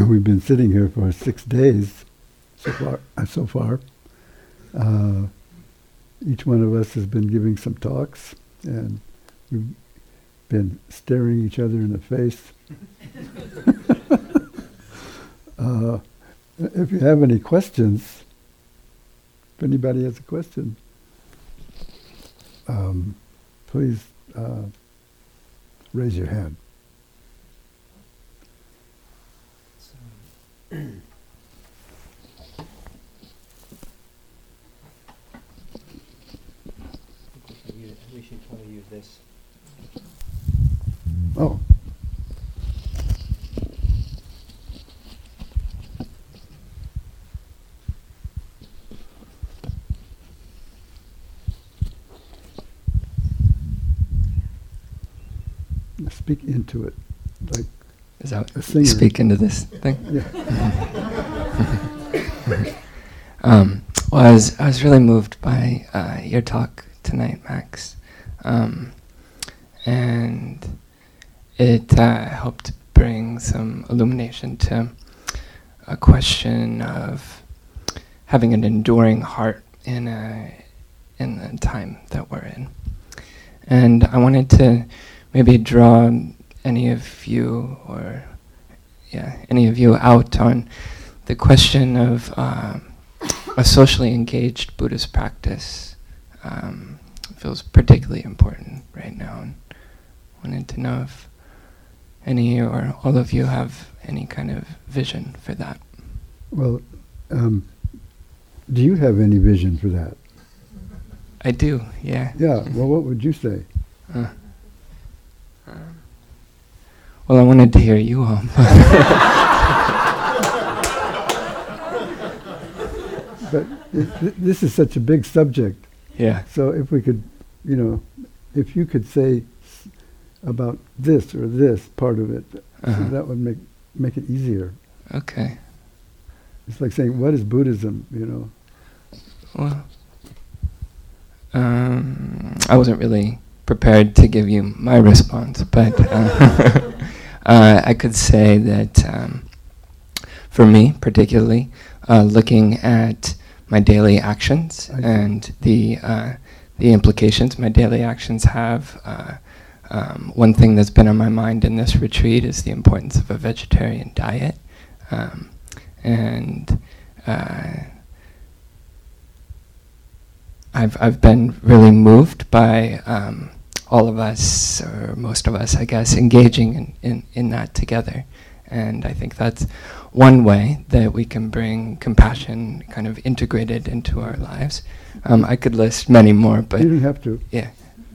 we've been sitting here for six days so far. Uh, so far, uh, each one of us has been giving some talks, and we've been staring each other in the face. uh, if you have any questions, if anybody has a question, um, please uh, raise your hand. We should probably use this. Oh. Speak into it, like Is that a singer. speak into this thing? Yeah. Um, well, I was I was really moved by uh, your talk tonight, Max, um, and it uh, helped bring some illumination to a question of having an enduring heart in a in the time that we're in, and I wanted to maybe draw any of you or yeah any of you out on the question of um, a socially engaged Buddhist practice um, feels particularly important right now, and wanted to know if any or all of you have any kind of vision for that. Well, um, do you have any vision for that? I do, yeah. Yeah. Well, what would you say? Uh, well, I wanted to hear you all. But it, th- this is such a big subject. yeah. So if we could, you know, if you could say s- about this or this part of it, Uh-huh. that would make make it easier. Okay. It's like saying, "What is Buddhism?" You know. Well, um, I wasn't really prepared to give you my response, but uh, uh, I could say that um, for me, particularly, uh, looking at my daily actions and the uh, the implications my daily actions have. Uh, um, one thing that's been on my mind in this retreat is the importance of a vegetarian diet, um, and uh, I've I've been really moved by um, all of us, or most of us, I guess, engaging in, in, in that together. And I think that's one way that we can bring compassion kind of integrated into our lives. Um, I could list many more, but you don't have to. yeah,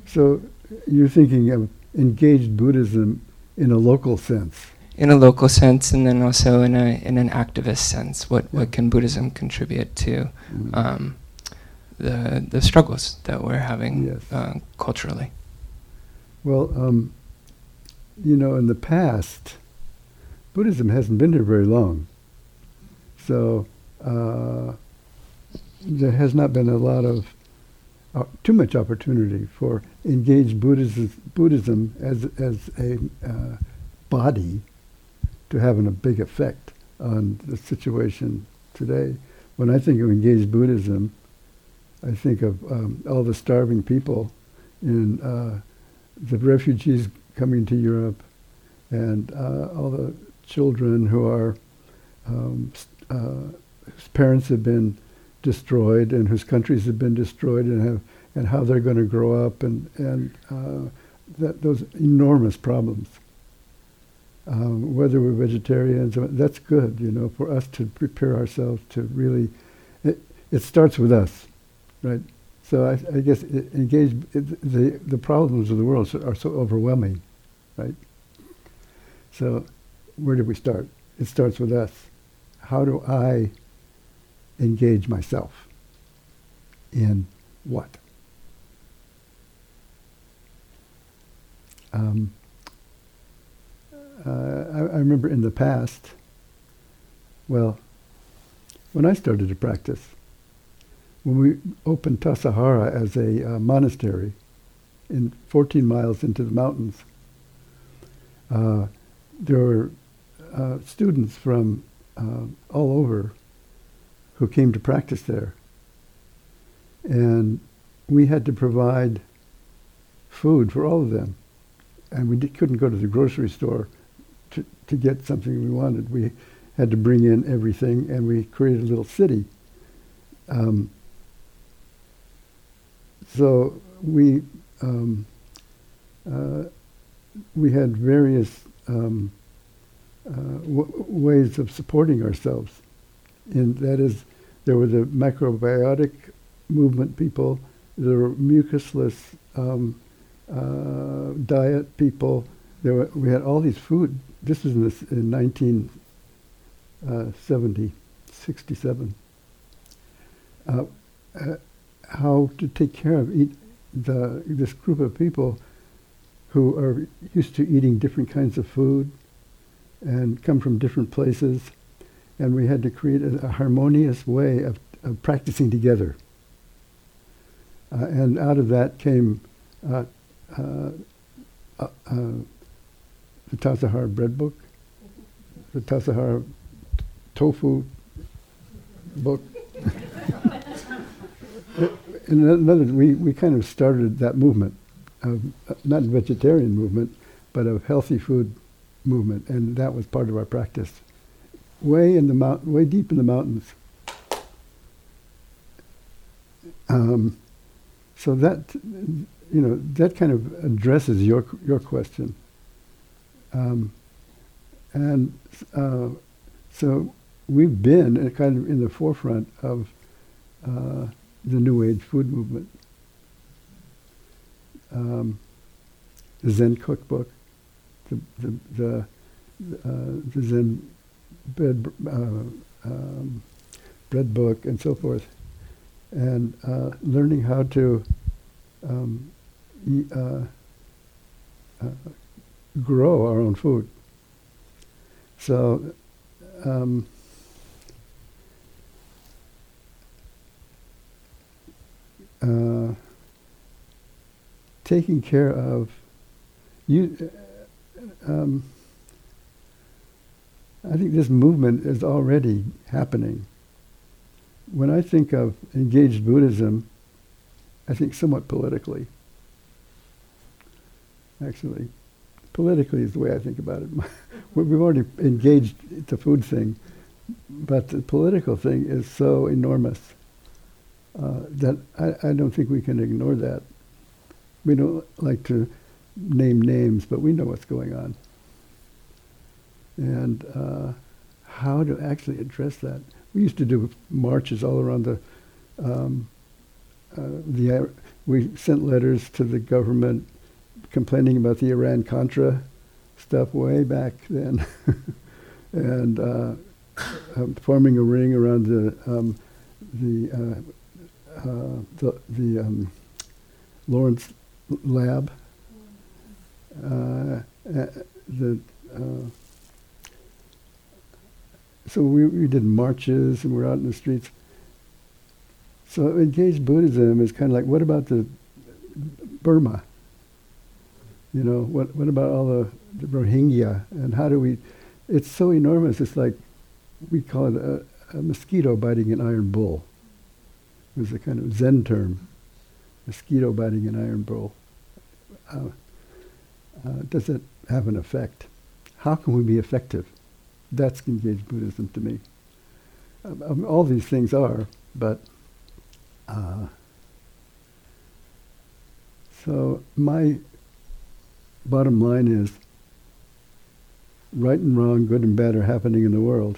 So you're thinking of engaged Buddhism in a local sense. in a local sense, and then also in a in an activist sense. What Yeah. what can Buddhism contribute to Mm. um, the the struggles that we're having Yes. uh, culturally? Well, um, you know, in the past, Buddhism hasn't been here very long. So uh, there has not been a lot of, uh, too much opportunity for engaged Buddhism, Buddhism as, as a uh, body to have a big effect on the situation today. When I think of engaged Buddhism, I think of um, all the starving people in uh, the refugees coming to Europe and uh, all the children who are um, uh, whose parents have been destroyed and whose countries have been destroyed and have and how they're going to grow up and and uh, that those enormous problems. Um, whether we're vegetarians, uh, that's good, you know, for us to prepare ourselves to really. It, it starts with us, right? So I, I guess engage the the problems of the world are so overwhelming, right? So where do we start? It starts with us. How do I engage myself in what? Um, uh, I, I remember in the past. Well, when I started to practice, when we opened Tassajara as a uh, monastery in 14 miles into the mountains, uh, there were uh, students from uh, all over who came to practice there. And we had to provide food for all of them. And we couldn't go to the grocery store to, to get something we wanted. We had to bring in everything, and we created a little city. Um, so we um, uh, we had various um, uh, w- ways of supporting ourselves. And that is, there were the macrobiotic movement people, there were mucusless um, uh, diet people. There were, we had all these food. This was in, this, in 1970, 67. How to take care of eat the, this group of people who are used to eating different kinds of food and come from different places. And we had to create a, a harmonious way of, of practicing together. Uh, and out of that came uh, uh, uh, uh the Tassajara bread book, the Tassajara tofu book. In another, we, we kind of started that movement, of, uh, not a vegetarian movement, but of healthy food movement, and that was part of our practice. Way in the mount, way deep in the mountains. Um, so that, you know, that kind of addresses your your question. Um, and uh, so we've been kind of in the forefront of uh, the New Age food movement. Um, the Zen cookbook, the the the, uh, the Zen bread uh, um, bread book, and so forth, and uh, learning how to um, uh, uh, grow our own food. So. Um, uh, taking care of you. Uh, um, I think this movement is already happening. When I think of engaged Buddhism, I think somewhat politically. Actually, politically is the way I think about it. We've already engaged the food thing, but the political thing is so enormous uh, that I, I don't think we can ignore that. We don't like to name names, but we know what's going on. And uh, how to actually address that. We used to do marches all around the, um, uh, the, uh, we sent letters to the government complaining about the Iran-Contra stuff way back then. and uh, um, forming a ring around the, um, the, uh, uh, the, the um, Lawrence lab. Uh, the, uh, so we, we did marches and we're out in the streets. So engaged Buddhism is kind of like, what about the Burma? You know, what, what about all the, the Rohingya? And how do we, it's so enormous. It's like, we call it a, a mosquito biting an iron bull. It was a kind of Zen term, mosquito biting an iron bull. Uh, uh, does it have an effect? How can we be effective? That's engaged Buddhism to me. Um, um, all these things are, but uh, so my bottom line is right and wrong, good and bad are happening in the world,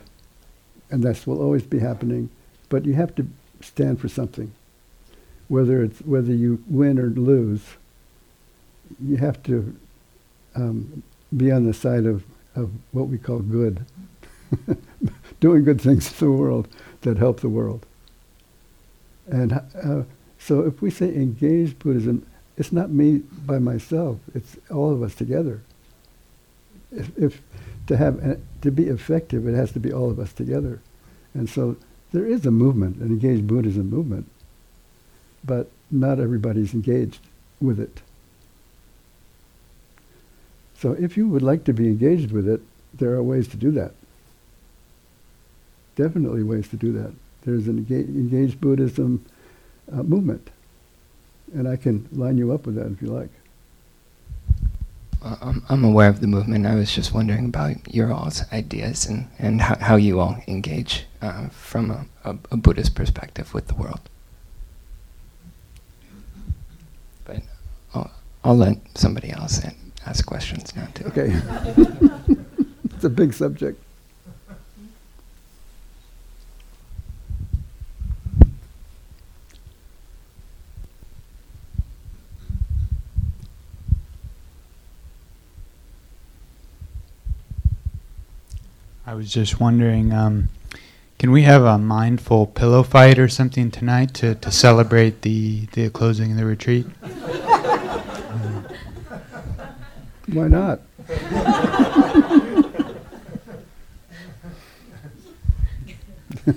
and that will always be happening. But you have to stand for something, whether it's whether you win or lose. You have to um, be on the side of, of what we call good, doing good things in the world that help the world. And uh, so if we say engaged Buddhism, it's not me by myself, it's all of us together. If, if to have uh, to be effective, it has to be all of us together. And so there is a movement, an engaged Buddhism movement, but not everybody's engaged with it. So if you would like to be engaged with it, there are ways to do that. Definitely ways to do that. There's an enga- engaged Buddhism uh, movement, and I can line you up with that if you like. I'm, I'm aware of the movement. I was just wondering about your all's ideas and, and how, how you all engage uh, from a, a, a Buddhist perspective with the world. But I'll, I'll let somebody else ask questions now too. Okay. it's a big subject. I was just wondering, um, can we have a mindful pillow fight or something tonight to, to celebrate the, the closing of the retreat? Why not?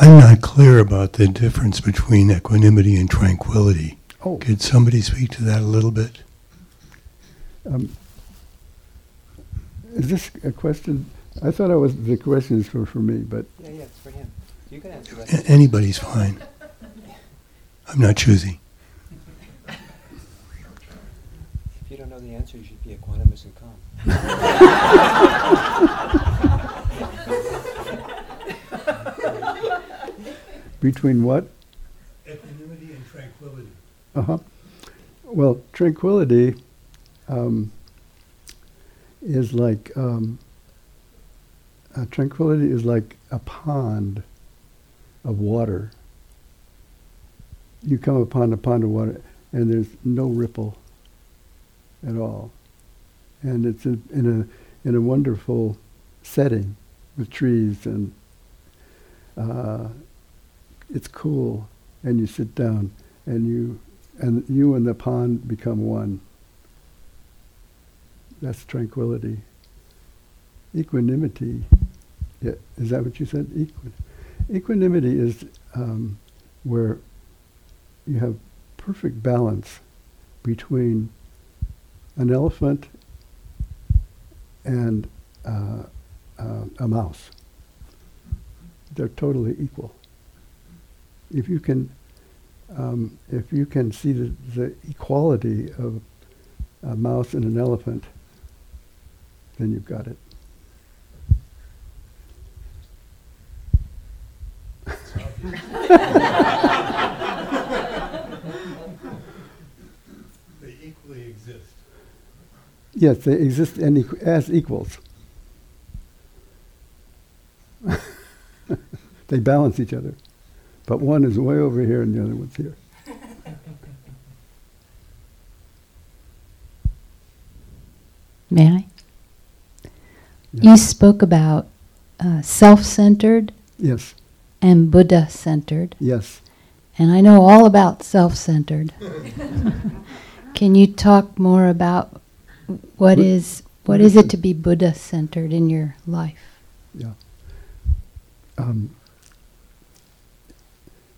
I'm not clear about the difference between equanimity and tranquility. Oh, Could somebody speak to that a little bit? um, is this a question? I thought I was the questions were for me, but Yeah, yeah, it's for him. You can answer A- that. anybody's fine. I'm not choosy. If you don't know the answer, you should be equanimous and calm. between what? Equanimity and tranquility. Uh huh. Well, tranquility um, is like um, uh, tranquility is like a pond of water. You come upon a pond of water, and there's no ripple at all, and it's in, in a in a wonderful setting with trees and uh, it's cool, and you sit down and you and you and the pond become one. That's tranquility. Equanimity. Yeah, is that what you said? Equi- equanimity is um, where you have perfect balance between an elephant and uh, uh, a mouse. They're totally equal. If you can um, if you can see the, the equality of a mouse and an elephant, then you've got it. They equally exist. Yes, they exist and equ- as equals. they balance each other, but one is way over here and the other one's here. May I? You spoke about uh, self centered Yes, and Buddha centered, yes. and I know all about self centered. Can you talk more about what What- is what is it? to be Buddha centered in your life? Yeah. Um,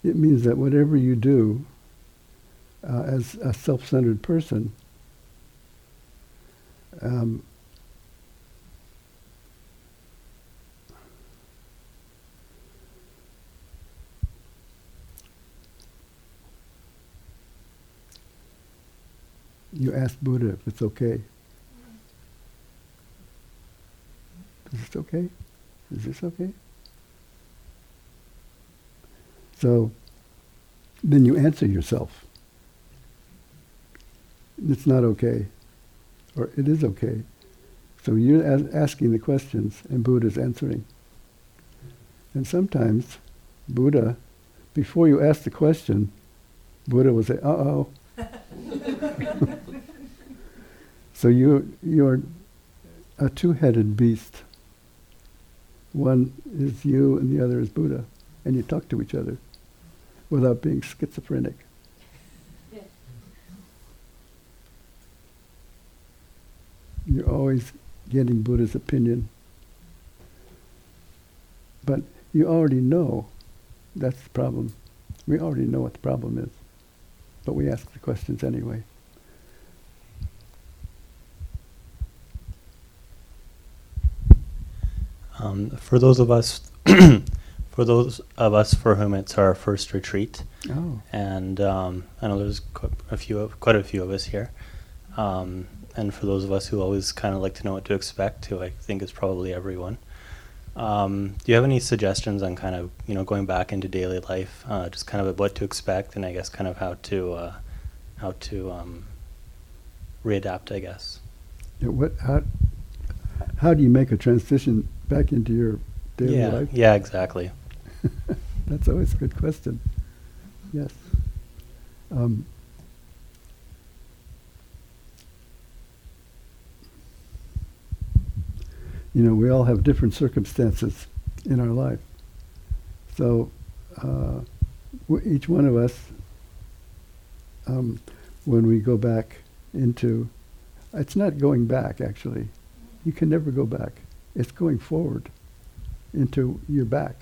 it means that whatever you do uh, as a self centered person, um, you ask Buddha if it's okay. Is this okay? Is this okay? So then you answer yourself. It's not okay, or it is okay. So you're as- asking the questions, and Buddha's answering. And sometimes Buddha, before you ask the question, Buddha will say, "Uh oh." so you you're a two-headed beast. One is you, and the other is Buddha, and you talk to each other without being schizophrenic. You're always getting Buddha's opinion. But you already know that's the problem. We already know what the problem is. But we ask the questions anyway. Um, for those of us, for those of us for whom it's our first retreat, Oh, and um, I know there's qu- a few, of, quite a few of us here, um, and for those of us who always kind of like to know what to expect, who I think is probably everyone. Um, do you have any suggestions on kind of you know going back into daily life, uh, just kind of what to expect, and I guess kind of how to uh, how to um, readapt, I guess. yeah, what, how, how do you make a transition back into your daily yeah, life? yeah, exactly. That's always a good question. Yes. Um, you know, we all have different circumstances in our life. So uh, w- each one of us, um, when we go back into, it's not going back actually. You can never go back. It's going forward into your back.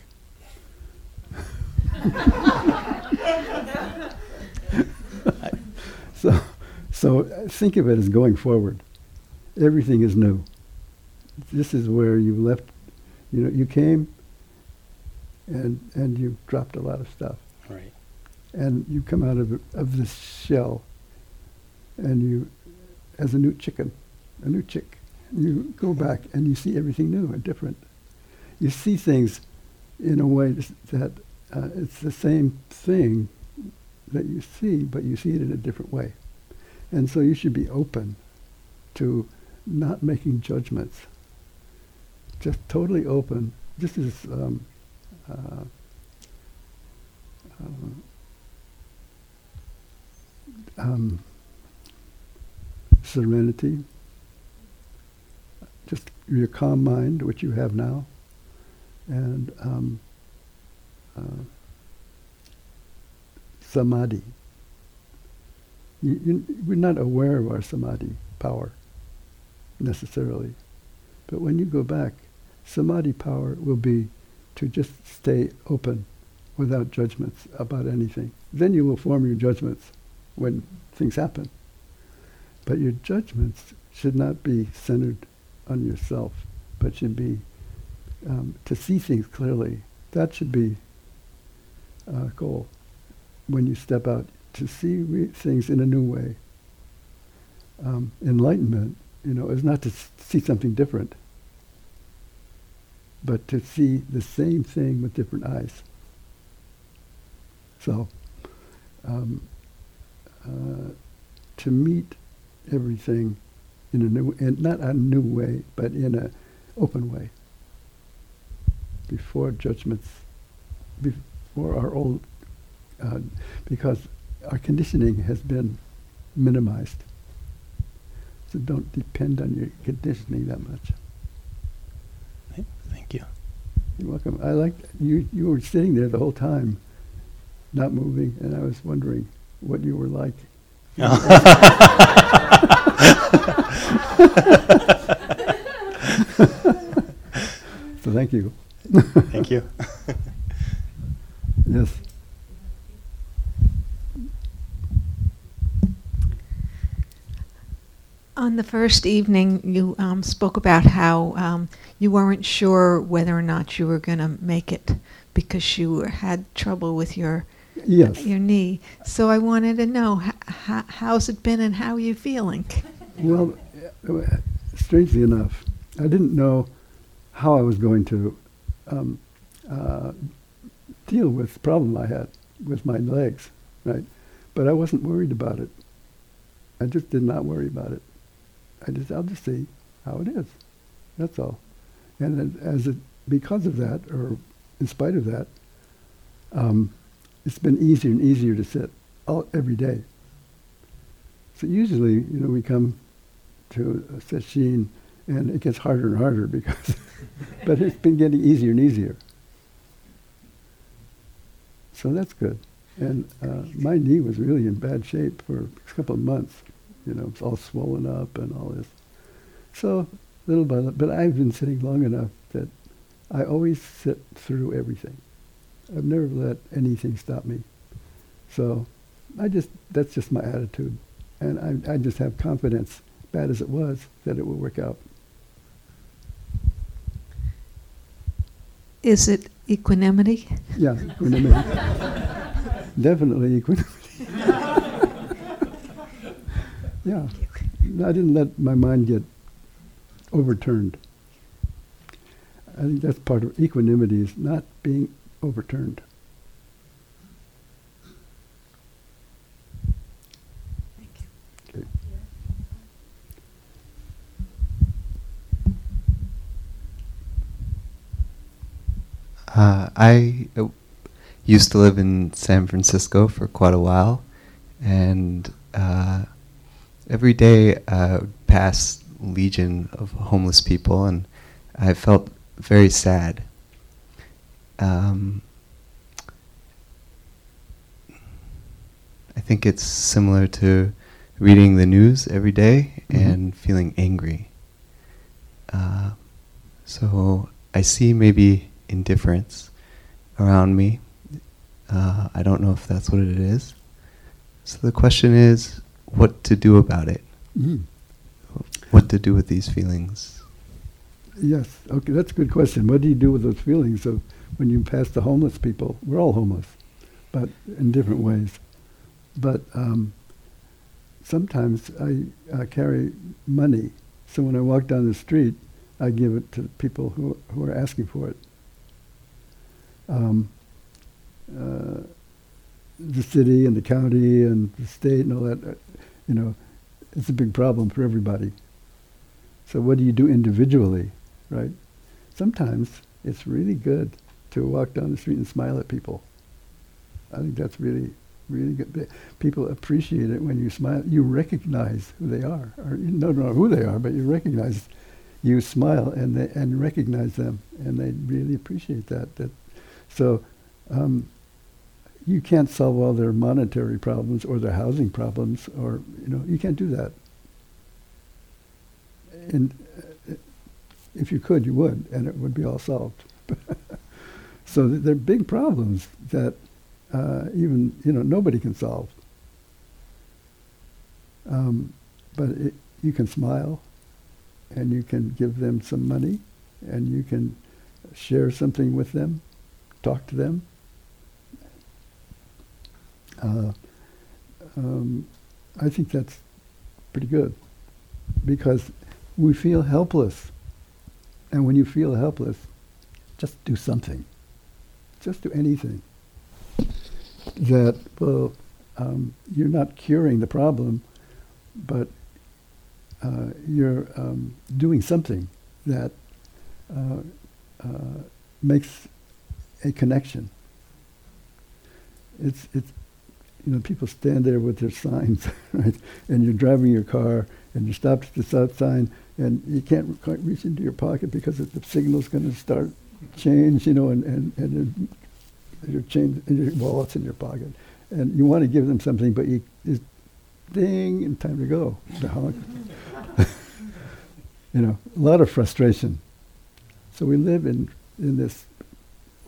so, so think of it as going forward. Everything is new. This is where you left. You know, you came, and and you dropped a lot of stuff, Right. and you come out of of this shell, and you, as a new chicken, a new chick, you go back and you see everything new and different. You see things in a way that uh, it's the same thing that you see, but you see it in a different way. And so you should be open to not making judgments. Just totally open. This is um, uh, um, um, serenity, your calm mind, which you have now, and um, uh, samadhi. You, you, we're not aware of our samadhi power necessarily, but when you go back, samadhi power will be to just stay open without judgments about anything. Then you will form your judgments when things happen. But your judgments should not be centered on yourself, but should be um, to see things clearly. That should be a goal when you step out to see re- things in a new way. Um, enlightenment, you know, is not to s- see something different, but to see the same thing with different eyes. So, um, uh, to meet everything in a new, and not a new way, but in an open way. Before judgments, before our old, uh, because our conditioning has been minimized. So don't depend on your conditioning that much. Thank you. You're welcome. I like you. You were sitting there the whole time, not moving, and I was wondering what you were like. So thank you. Thank you. Yes. On the first evening, you um, spoke about how um, you weren't sure whether or not you were going to make it because you had trouble with your Yes. your knee. So I wanted to know h- h- how's it been and how are you feeling? Well, strangely enough, I didn't know how I was going to um, uh, deal with the problem I had with my legs, right? But I wasn't worried about it. I just did not worry about it. I just, I'll just see how it is. That's all. And as it, because of that, or in spite of that, um, it's been easier and easier to sit all, every day. So usually, you know, we come to session and it gets harder and harder because, but it's been getting easier and easier. So that's good. And uh, my knee was really in bad shape for a couple of months. You know, it's all swollen up and all this. So little by little, but I've been sitting long enough that I always sit through everything. I've never let anything stop me. So I just, that's just my attitude. And I, I just have confidence, bad as it was, that it will work out. Is it equanimity? Yeah, equanimity. Definitely equanimity. yeah. I didn't let my mind get overturned. I think that's part of equanimity is not being overturned. Uh, I uh, used to live in San Francisco for quite a while, and uh, every day I would pass legion of homeless people, and I felt very sad. Um, I think it's similar to reading the news every day Mhm. and feeling angry. Uh, so I see maybe indifference around me. Uh, I don't know if that's what it is. So the question is what to do about it, Mhm. what to do with these feelings. Yes. Okay, that's a good question. What do you do with those feelings of when you pass the homeless people? We're all homeless, but in different ways. But um, sometimes I, I carry money, so when I walk down the street, I give it to people who who are asking for it. Um, uh, the city and the county and the state and all that, uh, you know, it's a big problem for everybody. So what do you do individually, right? Sometimes it's really good to walk down the street and smile at people. I think that's really, really good. People appreciate it when you smile. You recognize who they are, or you don't know who they are, but you recognize. You smile and they, and recognize them, and they really appreciate that. That so. Um, you can't solve all their monetary problems or their housing problems, or you know, you can't do that. And uh, if you could, you would, and it would be all solved. so th- they're big problems that uh, even you know nobody can solve. Um, but it, you can smile, and you can give them some money, and you can share something with them, talk to them. Uh, um, I think that's pretty good because we feel helpless. And when you feel helpless, just do something. Just do anything. That, well, um, you're not curing the problem, but uh, you're um, doing something that uh, uh, makes a connection. It's, it's, you know, people stand there with their signs, right? And you're driving your car and you stop at the stop sign and you can't quite reach into your pocket because the signal's going to start change, you know, and, and, and your, change, and your wallet's in your pocket. And you want to give them something, but you, it's ding, and time to go. You know, a lot of frustration. So we live in, in this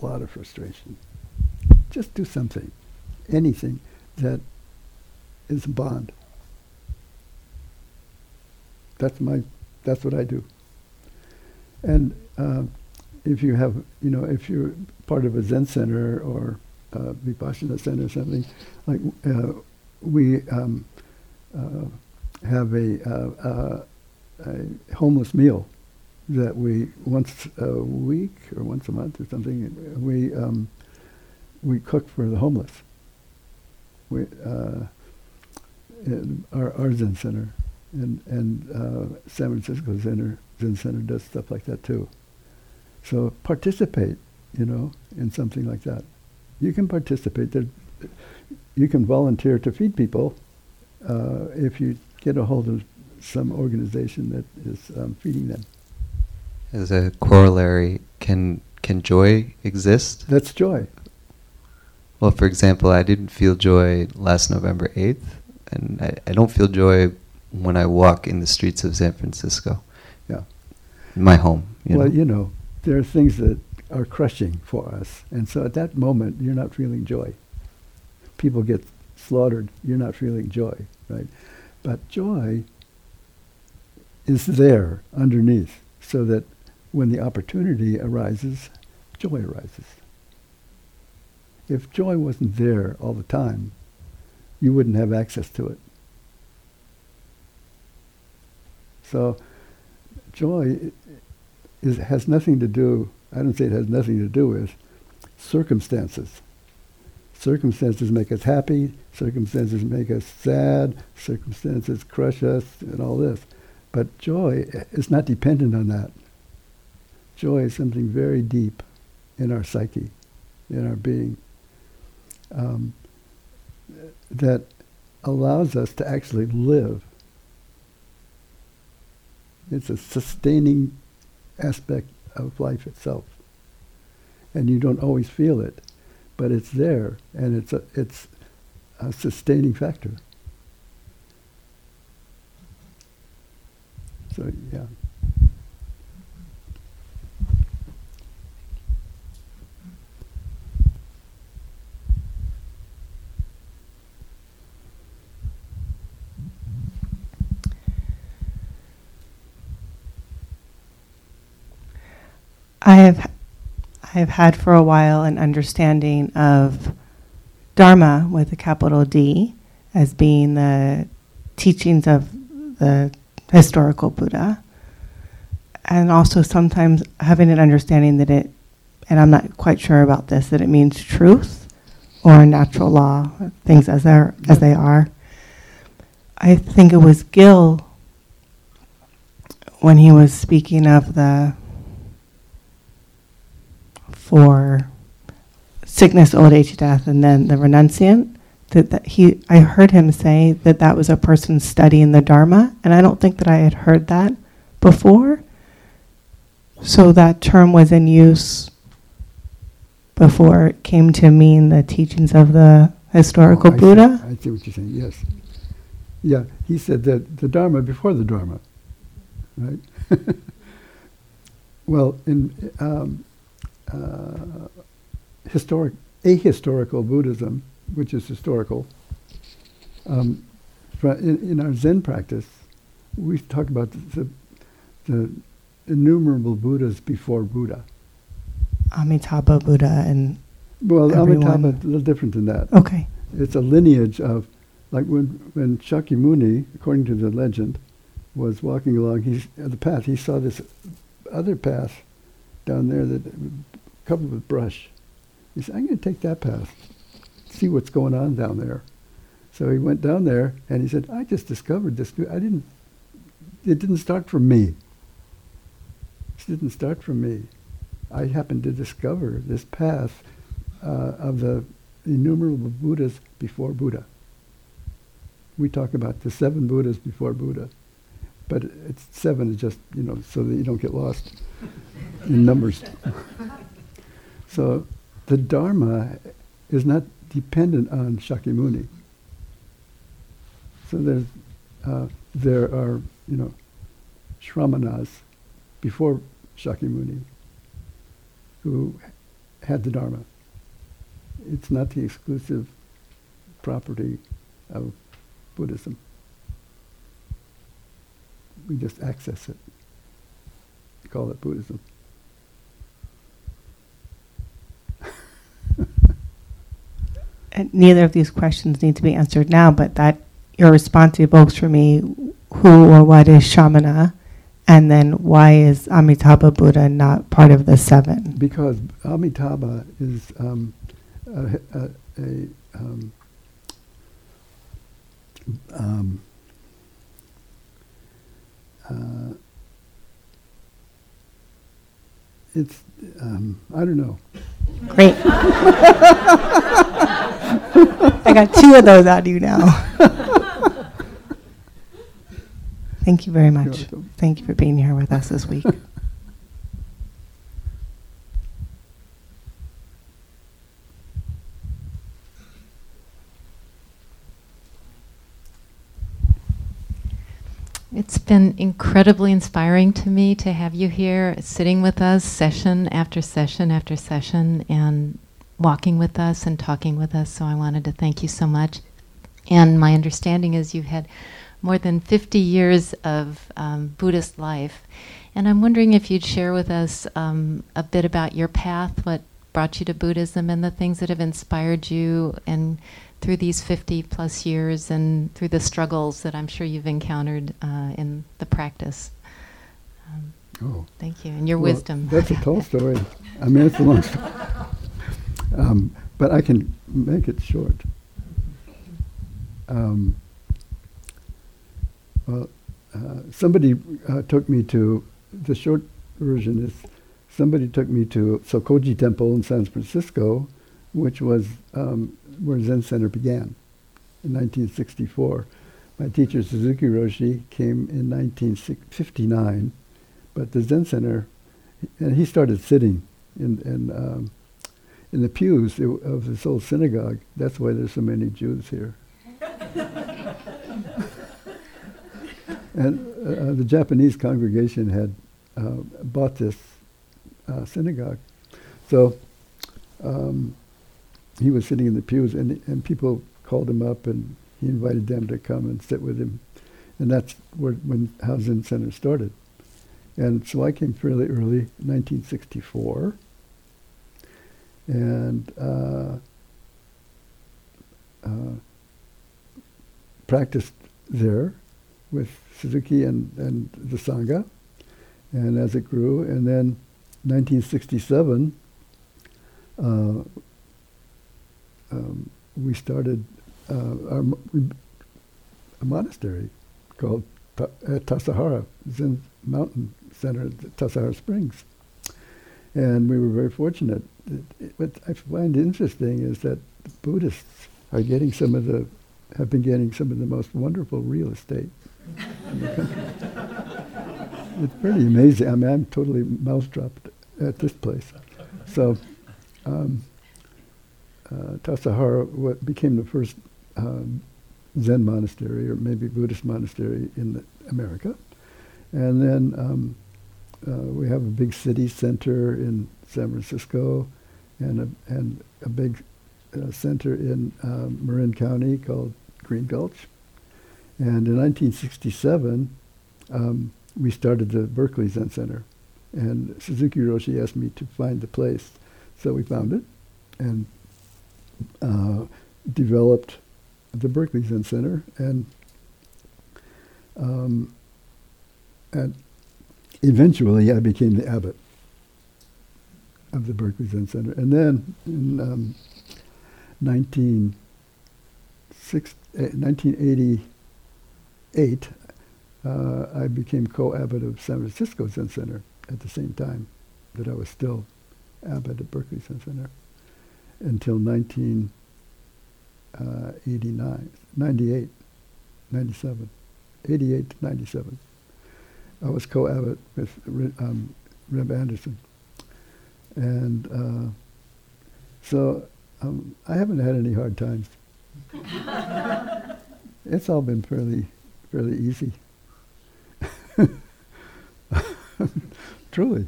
lot of frustration. Just do something, anything that is a bond. That's my, that's what I do. And uh, if you have, you know, if you're part of a Zen center or uh, Vipassana center or something, like uh, we um, uh, have a, uh, uh, a homeless meal that we once a week or once a month or something we um, we cook for the homeless. We uh, in our, our Zen center and and uh, San Francisco Center Zen Center does stuff like that too. So participate, you know, in something like that. You can participate. There, you can volunteer to feed people uh, if you get a hold of some organization that is um, feeding them. As a corollary, can can joy exist? That's joy. Well, for example, I didn't feel joy last November 8th, and I, I don't feel joy when I walk in the streets of San Francisco. Yeah. My home. You well, know? you know, there are things that are crushing for us, and so at that moment, you're not feeling joy. People get slaughtered, you're not feeling joy, right? But joy is there underneath, so that when the opportunity arises, joy arises. If joy wasn't there all the time, you wouldn't have access to it. So joy is, has nothing to do, I don't say it has nothing to do with circumstances. Circumstances make us happy, circumstances make us sad, circumstances crush us, and all this. But joy is not dependent on that. Joy is something very deep in our psyche, in our being, um, that allows us to actually live. It's a sustaining aspect of life itself. And you don't always feel it, but it's there, and it's a, it's a sustaining factor. So, yeah. I have I have had for a while an understanding of Dharma with a capital D as being the teachings of the historical Buddha, and also sometimes having an understanding that it, and I'm not quite sure about this, that it means truth or natural law, things as they as they are. I think it was Gil when he was speaking of the for sickness, old age, death, and then the renunciant. That, that he, I heard him say that that was a person studying the Dharma, and I don't think that I had heard that before. So that term was in use before it came to mean the teachings of the historical Oh, I see- Buddha. I see what you're saying, yes. Yeah, he said that the Dharma before the Dharma, right? well, in um, uh, historic, ahistorical Buddhism, which is historical, um, in, in our Zen practice, we talk about the, the innumerable Buddhas before Buddha. Amitabha Buddha and Well, Everyone. Amitabha, a little different than that. okay, It's a lineage of, like when, when Shakyamuni, according to the legend, was walking along he's, uh, the path, he saw this other path down there that covered with brush. He said, I'm going to take that path, see what's going on down there. So he went down there and he said, I just discovered this. new- I didn't, it didn't start from me. It didn't start from me. I happened to discover this path uh, of the innumerable Buddhas before Buddha. We talk about the seven Buddhas before Buddha, but it's seven is just you know so that you don't get lost in numbers. so the Dharma is not dependent on Shakyamuni. So there's uh, there are you know Shramanas before Shakyamuni who had the Dharma it's not the exclusive property of Buddhism. We just access it. We Call it Buddhism. Neither of these questions need to be answered now, but that your response evokes for me who or what is Shamana, and then why is Amitabha Buddha not part of the seven? Because Amitabha is um, a, a, a um, um, uh, it's um, I don't know. Great. I got two of those out of you now. Thank you very much. Thank you for being here with us this week. It's been incredibly inspiring to me to have you here sitting with us session after session after session and walking with us and talking with us. So I wanted to thank you so much. And my understanding is you've had more than 50 years of um, Buddhist life. And I'm wondering if you'd share with us um, a bit about your path, what brought you to Buddhism, and the things that have inspired you, and through these 50 plus years, and through the struggles that I'm sure you've encountered uh, in the practice. Um, Oh. thank you, and your Well, wisdom. That's a tall story. I mean, it's a long story. Um, but I can make it short. Um, well, uh, somebody uh, took me to, the short version is, somebody took me to Sokoji Temple in San Francisco, which was um, where Zen Center began in 1964. My teacher, Suzuki Roshi, came in 1959 but the Zen Center, and he started sitting in in, um, in the pews of this old synagogue. That's why there's so many Jews here. and uh, the Japanese congregation had uh, bought this uh, synagogue, so um, he was sitting in the pews, and and people called him up, and he invited them to come and sit with him, and that's where when Housing Center started. And so I came fairly early, 1964, and uh, uh, practiced there with Suzuki and, and the Sangha. And as it grew, and then 1967, uh, um, we started uh, our, a monastery called Ta- at Tassajara, Zen Mountain Center at Tassajara Springs. And we were very fortunate. It- it- what I find interesting is that the Buddhists are getting some of the, have been getting some of the most wonderful real estate in the country. it's pretty amazing. I mean, I'm totally mouth-dropped at this place. So, um, uh, Tassajara what became the first um, Zen monastery, or maybe Buddhist monastery in America. And then um, uh, we have a big city center in San Francisco, and a, and a big uh, center in um, Marin County called Green Gulch. And in 1967, um, we started the Berkeley Zen Center. And Suzuki Roshi asked me to find the place. So we found it and uh, developed the Berkeley Zen Center. And, um, and eventually I became the abbot of the Berkeley Zen Center. And then in um, 19, six, eh, 1988, uh, I became co-abbot of San Francisco Zen Center at the same time that I was still abbot at Berkeley Zen Center until 1989, 98, 97, 88 to 97. I was co-abbot with um, Reb Anderson. And uh, so um, I haven't had any hard times. it's all been fairly, fairly easy. Truly.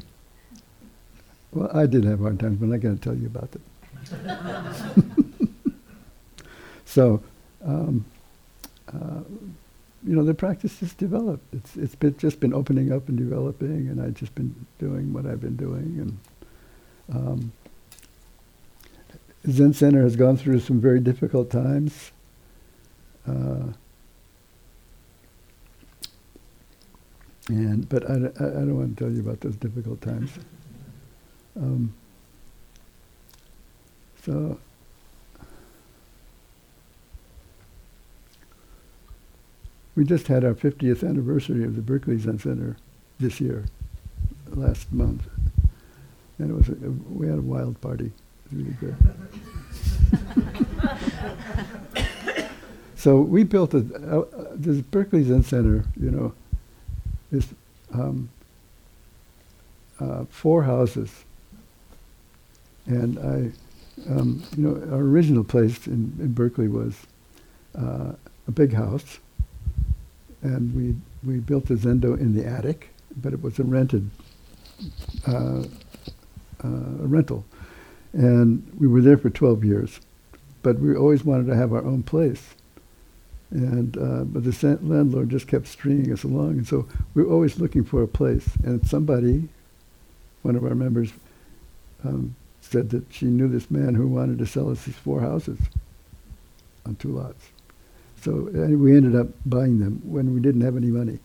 Well, I did have hard times, but I'm not going to tell you about them. so, um, uh, you know, the practice has developed. It's it's been just been opening up and developing, and I've just been doing what I've been doing. And um, Zen Center has gone through some very difficult times. Uh, and but I, I, I don't want to tell you about those difficult times. Um, so we just had our 50th anniversary of the Berkeley Zen Center this year, last month, and it was a, we had a wild party. It was really good. so we built a uh, uh, this Berkeley Zen Center. You know, is um, uh, four houses, and I, um, you know, our original place in, in Berkeley was uh, a big house, and we we built the Zendo in the attic, but it was a rented uh, uh, a rental, and we were there for 12 years, but we always wanted to have our own place, And uh, but the landlord just kept stringing us along, and so we were always looking for a place. And somebody, one of our members, um, said that she knew this man who wanted to sell us these four houses on two lots. So we ended up buying them when we didn't have any money.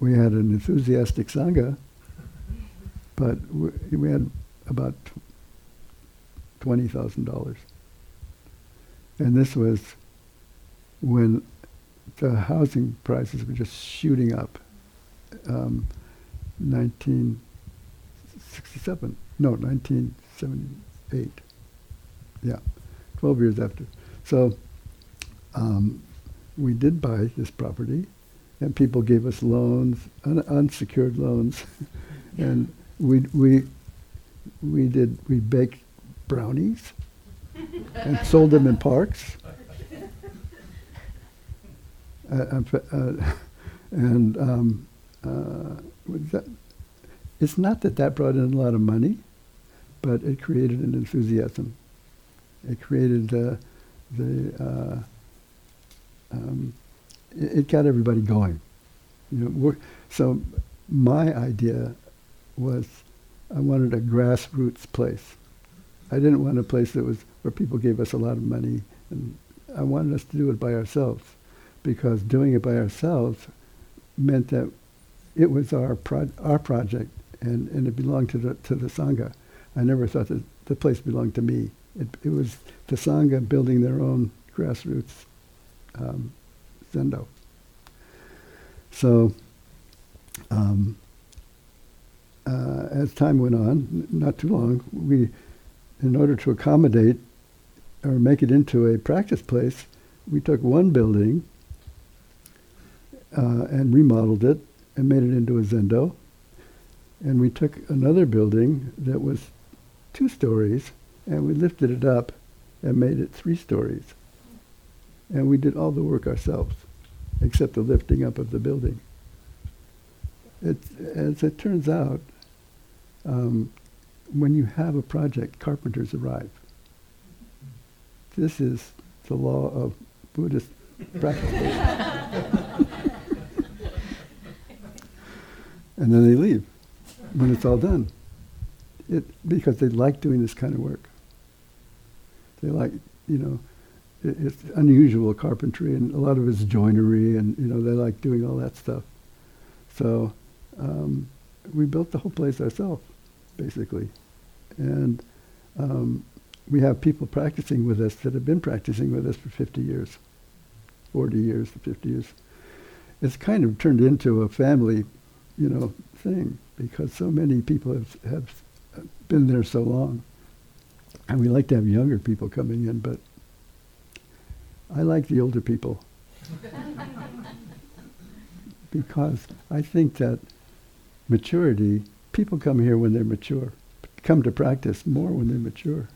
We had an enthusiastic sangha, but we, we had about twenty thousand dollars. And this was when the housing prices were just shooting up. Um, 1967, no, 1978. Yeah, 12 years after. So um, we did buy this property, and people gave us loans, un- unsecured loans, and we we we did we baked brownies and sold them in parks. Uh, f- uh, and um, uh, it's not that that brought in a lot of money, but it created an enthusiasm. It created uh, the uh, um, it, it got everybody going. You know, so my idea was I wanted a grassroots place. I didn't want a place that was where people gave us a lot of money, and I wanted us to do it by ourselves, because doing it by ourselves meant that it was our pro- our project, and, and it belonged to the to the sangha. I never thought that the place belonged to me. It, it was the sangha building their own grassroots um, zendo. So, um, uh, as time went on, not too long, we, in order to accommodate or make it into a practice place, we took one building uh, and remodeled it and made it into a zendo. And we took another building that was two stories and we lifted it up and made it three stories. And we did all the work ourselves, except the lifting up of the building. It, as it turns out, um, when you have a project, carpenters arrive. This is the law of Buddhist practice. and then they leave when it's all done. It, because they like doing this kind of work. They like, you know, it, it's unusual carpentry, and a lot of it's joinery, and you know they like doing all that stuff. So um, we built the whole place ourselves, basically, and um, we have people practicing with us that have been practicing with us for 50 years, 40 years, 50 years. It's kind of turned into a family, you know, thing because so many people have have been there so long. And we like to have younger people coming in, but I like the older people. because I think that maturity, people come here when they're mature, come to practice more when they're mature.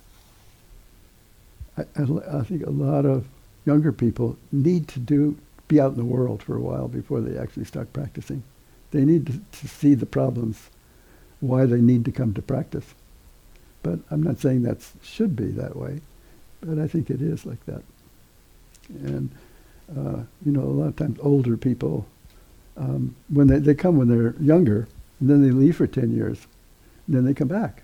I, I, I think a lot of younger people need to do be out in the world for a while before they actually start practicing. They need to, to see the problems, why they need to come to practice. But I'm not saying that should be that way, but I think it is like that. And uh, you know, a lot of times older people, um, when they, they come when they're younger, and then they leave for 10 years, and then they come back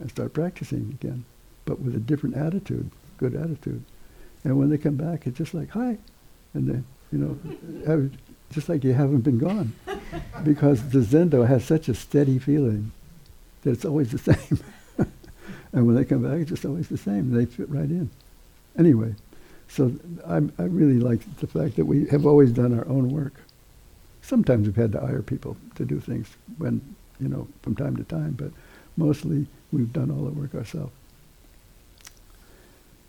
and start practicing again, but with a different attitude, good attitude. And when they come back, it's just like, hi. And they, you know, just like you haven't been gone. because the Zendo has such a steady feeling that it's always the same. and when they come back, it's just always the same. They fit right in. Anyway, so I, I really like the fact that we have always done our own work. Sometimes we've had to hire people to do things when, you know, from time to time, but mostly we've done all the work ourselves.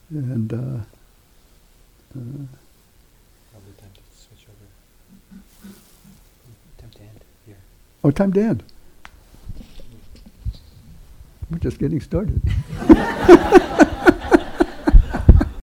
And uh, uh, Probably time to switch over. Time to end here. Oh, time to end. We're just getting started.